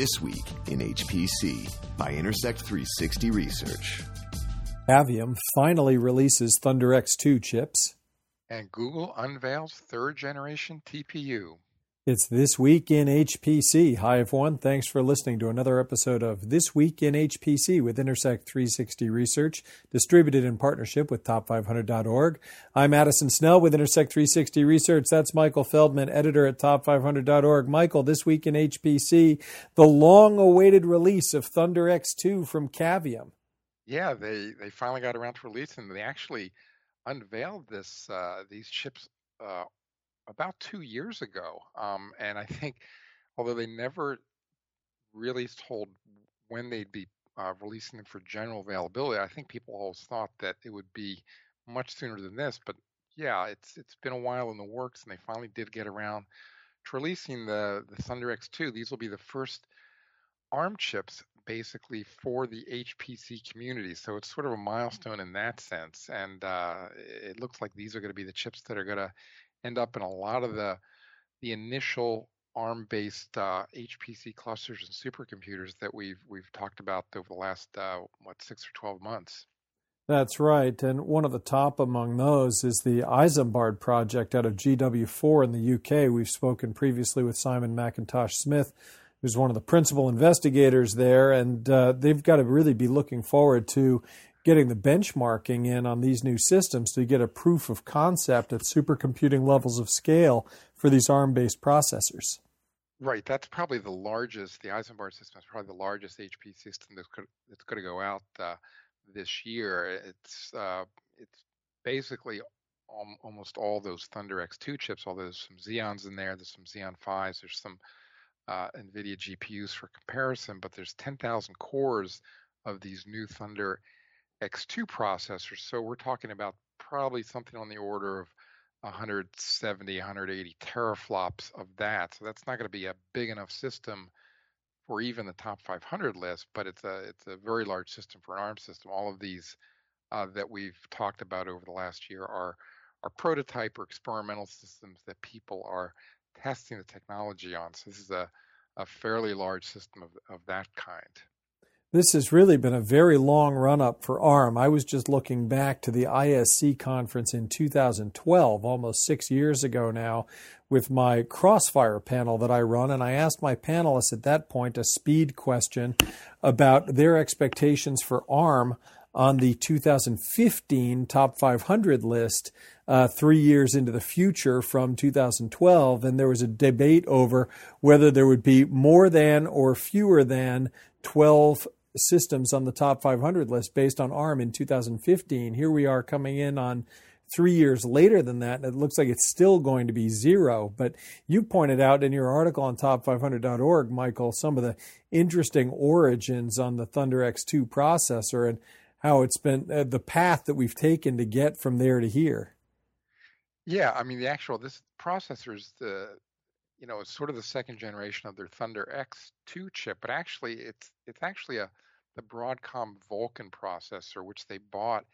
This Week in HPC by Intersect 360 Research. Cavium finally releases ThunderX 2 chips. And Google unveils third generation TPU. It's This Week in HPC. Hi, everyone. Thanks for listening to another episode of This Week in HPC with Intersect 360 Research, distributed in partnership with Top500.org. I'm Addison Snell with Intersect 360 Research. That's Michael Feldman, editor at Top500.org. Michael, This Week in HPC, the long awaited release of Thunder X2 from Cavium. Yeah, they, they finally got around to releasing. They actually unveiled this uh, these chips uh, about two years ago. Um, and I think, although they never really told when they'd be uh, releasing them for general availability, I think people always thought that it would be much sooner than this. But yeah, it's it's been a while in the works, and they finally did get around to releasing the the Thunder X2. These will be the first ARM chips basically for the HPC community. So it's sort of a milestone in that sense. And uh, it looks like these are going to be the chips that are going to end up in a lot of the the initial ARM-based uh, HPC clusters and supercomputers that we've we've talked about over the last uh, what six or twelve months. That's right, and one of the top among those is the Isambard project out of GW4 in the UK. We've spoken previously with Simon McIntosh Smith, who's one of the principal investigators there, and uh, they've got to really be looking forward to getting the benchmarking in on these new systems to get a proof of concept at supercomputing levels of scale for these ARM based processors. Right, that's probably the largest. The Isambard system is probably the largest HP system that's, that's going to go out uh, this year. It's uh, it's basically almost all those Thunder X2 chips. Although there's some Xeons in there, there's some Xeon Phis, there's some uh, NVIDIA GPUs for comparison, but there's 10,000 cores of these new Thunder X2 processors. So we're talking about probably something on the order of 170, 180 teraflops of that. So that's not going to be a big enough system for even the top 500 list, but it's a it's a very large system for an ARM system. All of these uh, that we've talked about over the last year are are prototype or experimental systems that people are testing the technology on. So this is a, a fairly large system of, of that kind. This has really been a very long run up for ARM. I was just looking back to the ISC conference in 2012, almost six years ago now, with my Crossfire panel that I run. And I asked my panelists at that point a speed question about their expectations for ARM on the 2015 top 500 list uh, three years into the future from 2012. And there was a debate over whether there would be more than or fewer than 12 systems on the top 500 list based on ARM in 2015. Here we are coming in on three years later than that, and it looks like it's still going to be zero. But you pointed out in your article on top500.org, Michael, some of the interesting origins on the Thunder X2 processor and how it's been uh, the path that we've taken to get from there to here. Yeah, I mean the actual this processor is the you know, it's sort of the second generation of their Thunder X2 chip, but actually it's it's actually a the Broadcom Vulcan processor, which they bought.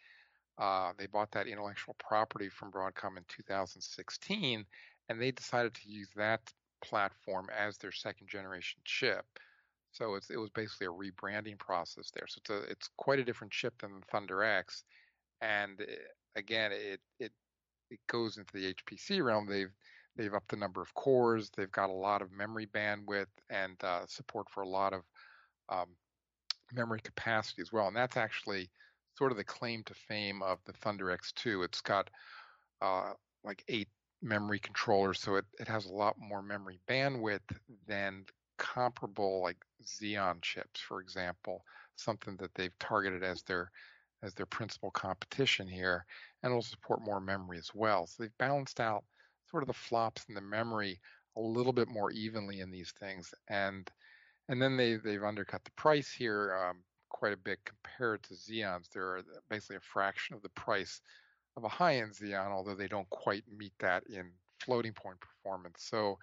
Uh, they bought that intellectual property from Broadcom in 2016, and they decided to use that platform as their second generation chip. So it was basically a rebranding process there. So it's a it's quite a different chip than the Thunder X, and it, eh, again it it it goes into the HPC realm. They've They've upped the number of cores. They've got a lot of memory bandwidth and uh, support for a lot of um, memory capacity as well. And that's actually sort of the claim to fame of the Thunder X2. It's got uh, like eight memory controllers, so it, it has a lot more memory bandwidth than comparable like Xeon chips, for example, something that they've targeted as their as their principal competition here, and it'll support more memory as well. So they've balanced out sort of the flops in the memory a little bit more evenly in these things, and and then they they've undercut the price here um, quite a bit compared to Xeons. They're basically a fraction of the price of a high-end Xeon, although they don't quite meet that in floating point performance. So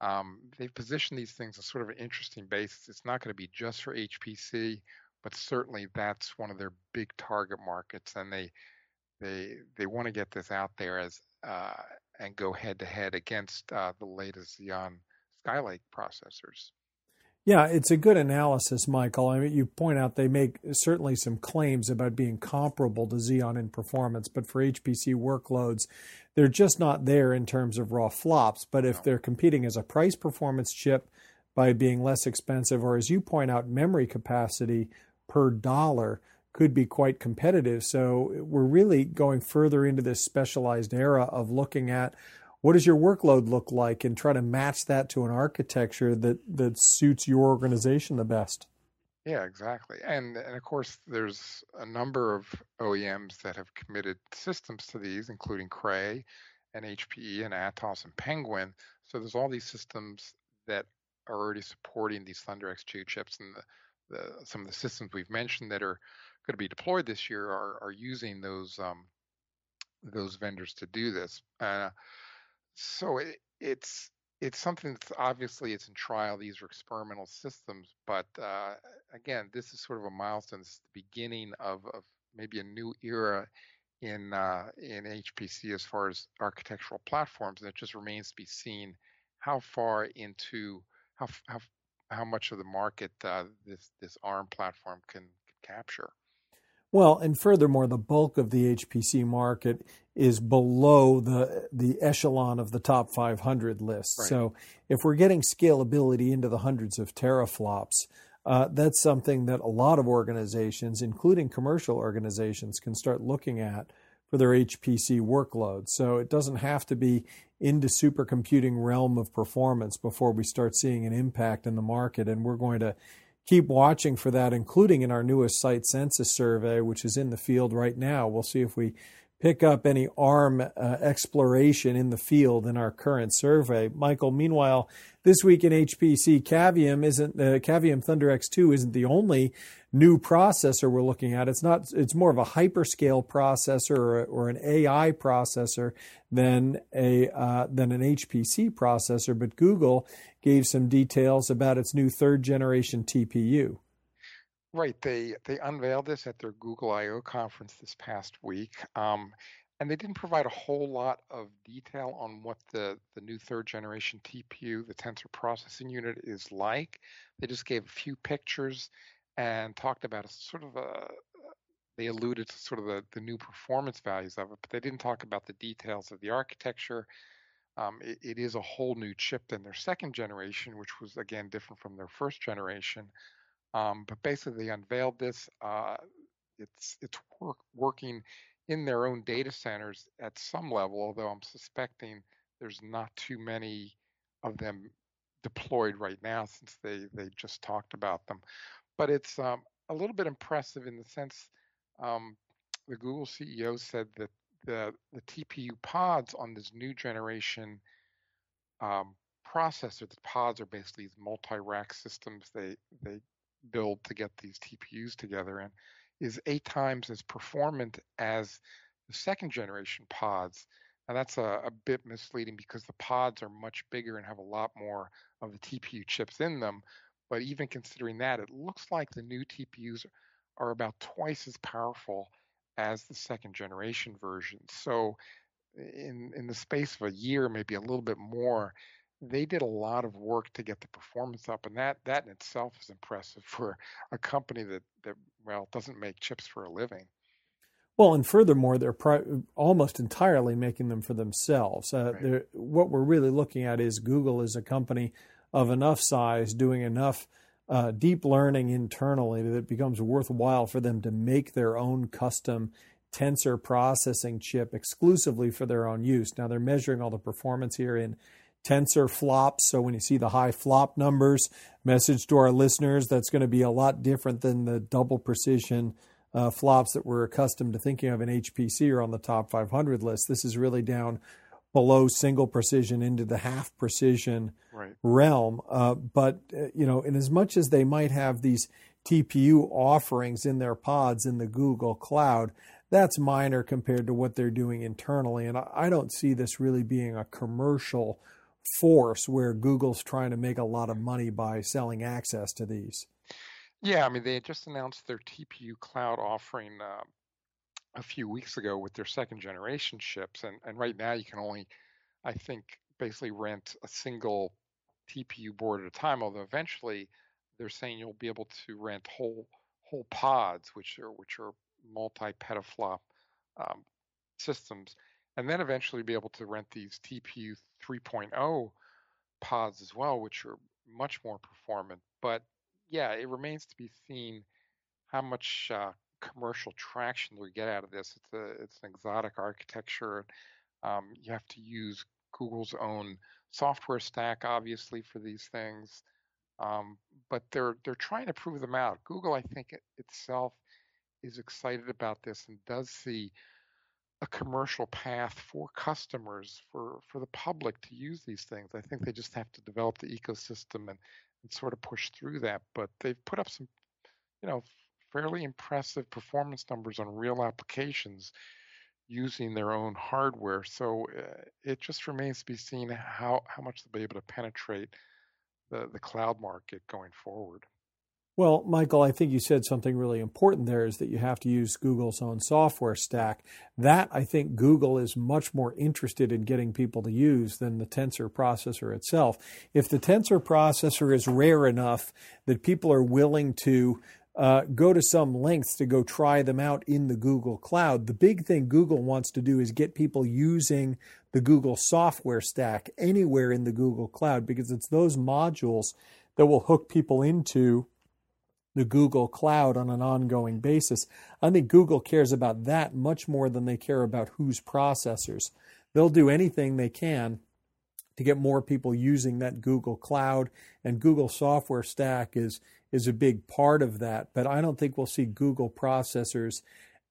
um, they've positioned these things as sort of an interesting basis. It's not going to be just for HPC, but certainly that's one of their big target markets, and they they they want to get this out there as uh, and go head to head against uh, the latest Xeon Skylake processors. Yeah, it's a good analysis, Michael. I mean, you point out they make certainly some claims about being comparable to Xeon in performance, but for HPC workloads, they're just not there in terms of raw flops. But if they're competing as a price performance chip by being less expensive, or as you point out, memory capacity per dollar could be quite competitive. So we're really going further into this specialized era of looking at what does your workload look like and try to match that to an architecture that that suits your organization the best. Yeah exactly. And and of course there's a number of OEMs that have committed systems to these including Cray and HPE and Atos and Penguin. So there's all these systems that are already supporting these Thunder X2 chips and the, the some of the systems we've mentioned that are going to be deployed this year are, are using those um, those vendors to do this. Uh, so it, it's it's something that's obviously it's in trial. These are experimental systems, but uh, again, this is sort of a milestone. It's the beginning of, of maybe a new era in uh, in HPC as far as architectural platforms, and it just remains to be seen how far into how how how much of the market uh, this this ARM platform can, can capture. Well, and furthermore, the bulk of the HPC market is below the the echelon of the top 500 list. Right. So, if we're getting scalability into the hundreds of teraflops, uh, that's something that a lot of organizations, including commercial organizations, can start looking at for their HPC workloads. So it doesn't have to be into supercomputing realm of performance before we start seeing an impact in the market. And we're going to keep watching for that, including in our newest site census survey, which is in the field right now. We'll see if we pick up any ARM uh, exploration in the field in our current survey. Michael, meanwhile, this week in HPC, Cavium isn't the uh, Cavium Thunder X2 isn't the only new processor we're looking at. It's not. It's more of a hyperscale processor or, or an AI processor than a uh, than an HPC processor. But Google gave some details about its new third generation TPU. Right. They they unveiled this at their Google I/O conference this past week, um, and they didn't provide a whole lot of detail on what the the new third generation TPU, the tensor processing unit, is like. They just gave a few pictures and talked about a sort of a. They alluded to sort of the, the new performance values of it, but they didn't talk about the details of the architecture um, it, it is a whole new chip than their second generation, which was again different from their first generation. Um, but basically, they unveiled this. Uh, it's it's work, working in their own data centers at some level, although I'm suspecting there's not too many of them deployed right now since they they just talked about them. But it's um, a little bit impressive in the sense um, the Google CEO said that the the TPU pods on this new generation um, processor. The pods are basically these multi-rack systems they they build to get these TPUs together and is eight times as performant as the second generation pods. Now that's a, a bit misleading because the pods are much bigger and have a lot more of the TPU chips in them. But even considering that, it looks like the new TPUs are about twice as powerful as the second generation version. So in in the space of a year, maybe a little bit more, they did a lot of work to get the performance up, and that that in itself is impressive for a company that that well doesn't make chips for a living. Well, and furthermore, they're pri- almost entirely making them for themselves. Uh, right. What we're really looking at is Google is a company of enough size, doing enough uh, deep learning internally that it becomes worthwhile for them to make their own custom tensor processing chip exclusively for their own use. Now they're measuring all the performance here in tensor flops. So when you see the high flop numbers, message to our listeners, that's going to be a lot different than the double precision uh, flops that we're accustomed to thinking of in HPC or on the top 500 list. This is really down below single precision into the half precision right. realm. Uh, but uh, you know, in as much as they might have these TPU offerings in their pods in the Google Cloud, that's minor compared to what they're doing internally. And I, I don't see this really being a commercial force where Google's trying to make a lot of money by selling access to these. Yeah, I mean, they just announced their TPU cloud offering uh, a few weeks ago with their second generation ships, and and right now you can only, I think, basically rent a single TPU board at a time. Although eventually, they're saying you'll be able to rent whole whole pods, which are which are multi petaflop um, systems, and then eventually be able to rent these TPU 3.0 pods as well, which are much more performant. But yeah, it remains to be seen how much uh, commercial traction we get out of this. It's a it's an exotic architecture. Um, you have to use Google's own software stack, obviously, for these things. Um, but they're they're trying to prove them out. Google, I think it, itself is excited about this and does see a commercial path for customers, for for the public to use these things. I think they just have to develop the ecosystem and, and sort of push through that. But they've put up some, you know, fairly impressive performance numbers on real applications using their own hardware. So uh, it just remains to be seen how how much they'll be able to penetrate the the cloud market going forward. Well, Michael, I think you said something really important there is that you have to use Google's own software stack. That I think Google is much more interested in getting people to use than the tensor processor itself. If the tensor processor is rare enough that people are willing to uh, go to some lengths to go try them out in the Google Cloud. The big thing Google wants to do is get people using the Google software stack anywhere in the Google Cloud because it's those modules that will hook people into the Google Cloud on an ongoing basis. I think Google cares about that much more than they care about whose processors. They'll do anything they can to get more people using that Google Cloud and Google software stack is is a big part of that, but I don't think we'll see Google processors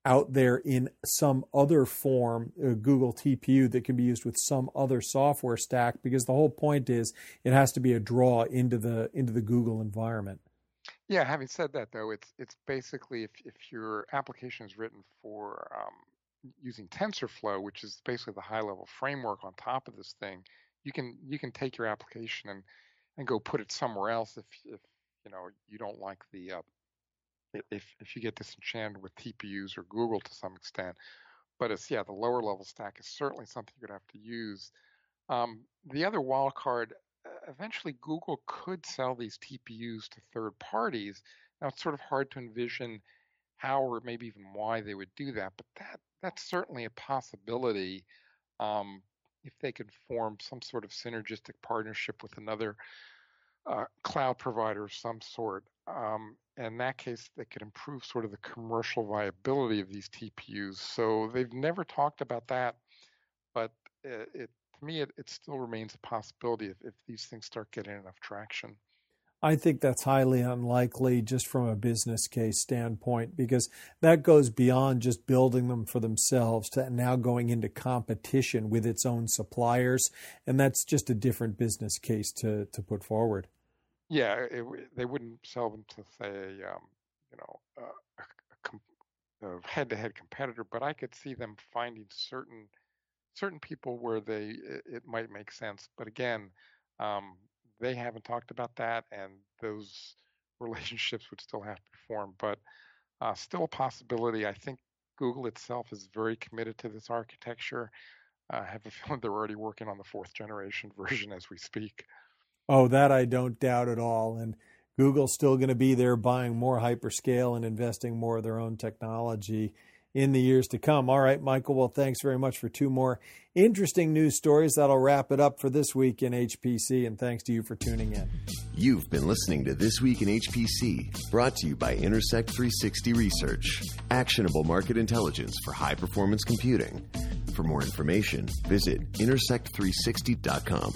out there in some other form, uh, Google TPU that can be used with some other software stack because the whole point is it has to be a draw into the into the Google environment. Yeah, having said that, though, it's it's basically if if your application is written for um, using TensorFlow, which is basically the high level framework on top of this thing, you can you can take your application and and go put it somewhere else if if you know you don't like the uh, if if you get disenchanted with TPUs or Google to some extent. But it's yeah, the lower level stack is certainly something you're gonna have to use. Um, the other wildcard eventually Google could sell these TPUs to third parties. Now it's sort of hard to envision how or maybe even why they would do that, but that that's certainly a possibility um, if they could form some sort of synergistic partnership with another uh, cloud provider of some sort. Um, in that case, they could improve sort of the commercial viability of these TPUs. So they've never talked about that, but it, it to me, it, it still remains a possibility if, if these things start getting enough traction. I think that's highly unlikely just from a business case standpoint because that goes beyond just building them for themselves to now going into competition with its own suppliers. And that's just a different business case to, to put forward. Yeah, it, they wouldn't sell them to, say, um, you know, a, a head-to-head competitor, but I could see them finding certain – certain people where they it, it might make sense. But again, um, they haven't talked about that, and those relationships would still have to be formed. But uh, still a possibility. I think Google itself is very committed to this architecture. I have a feeling they're already working on the fourth generation version as we speak. Oh, that I don't doubt at all. And Google's still going to be there buying more hyperscale and investing more of their own technology in the years to come. All right, Michael. Well, thanks very much for two more interesting news stories. That'll wrap it up for this week in HPC, and thanks to you for tuning in. You've been listening to This Week in HPC, brought to you by Intersect 360 Research, actionable market intelligence for high performance computing. For more information, visit intersect360.com.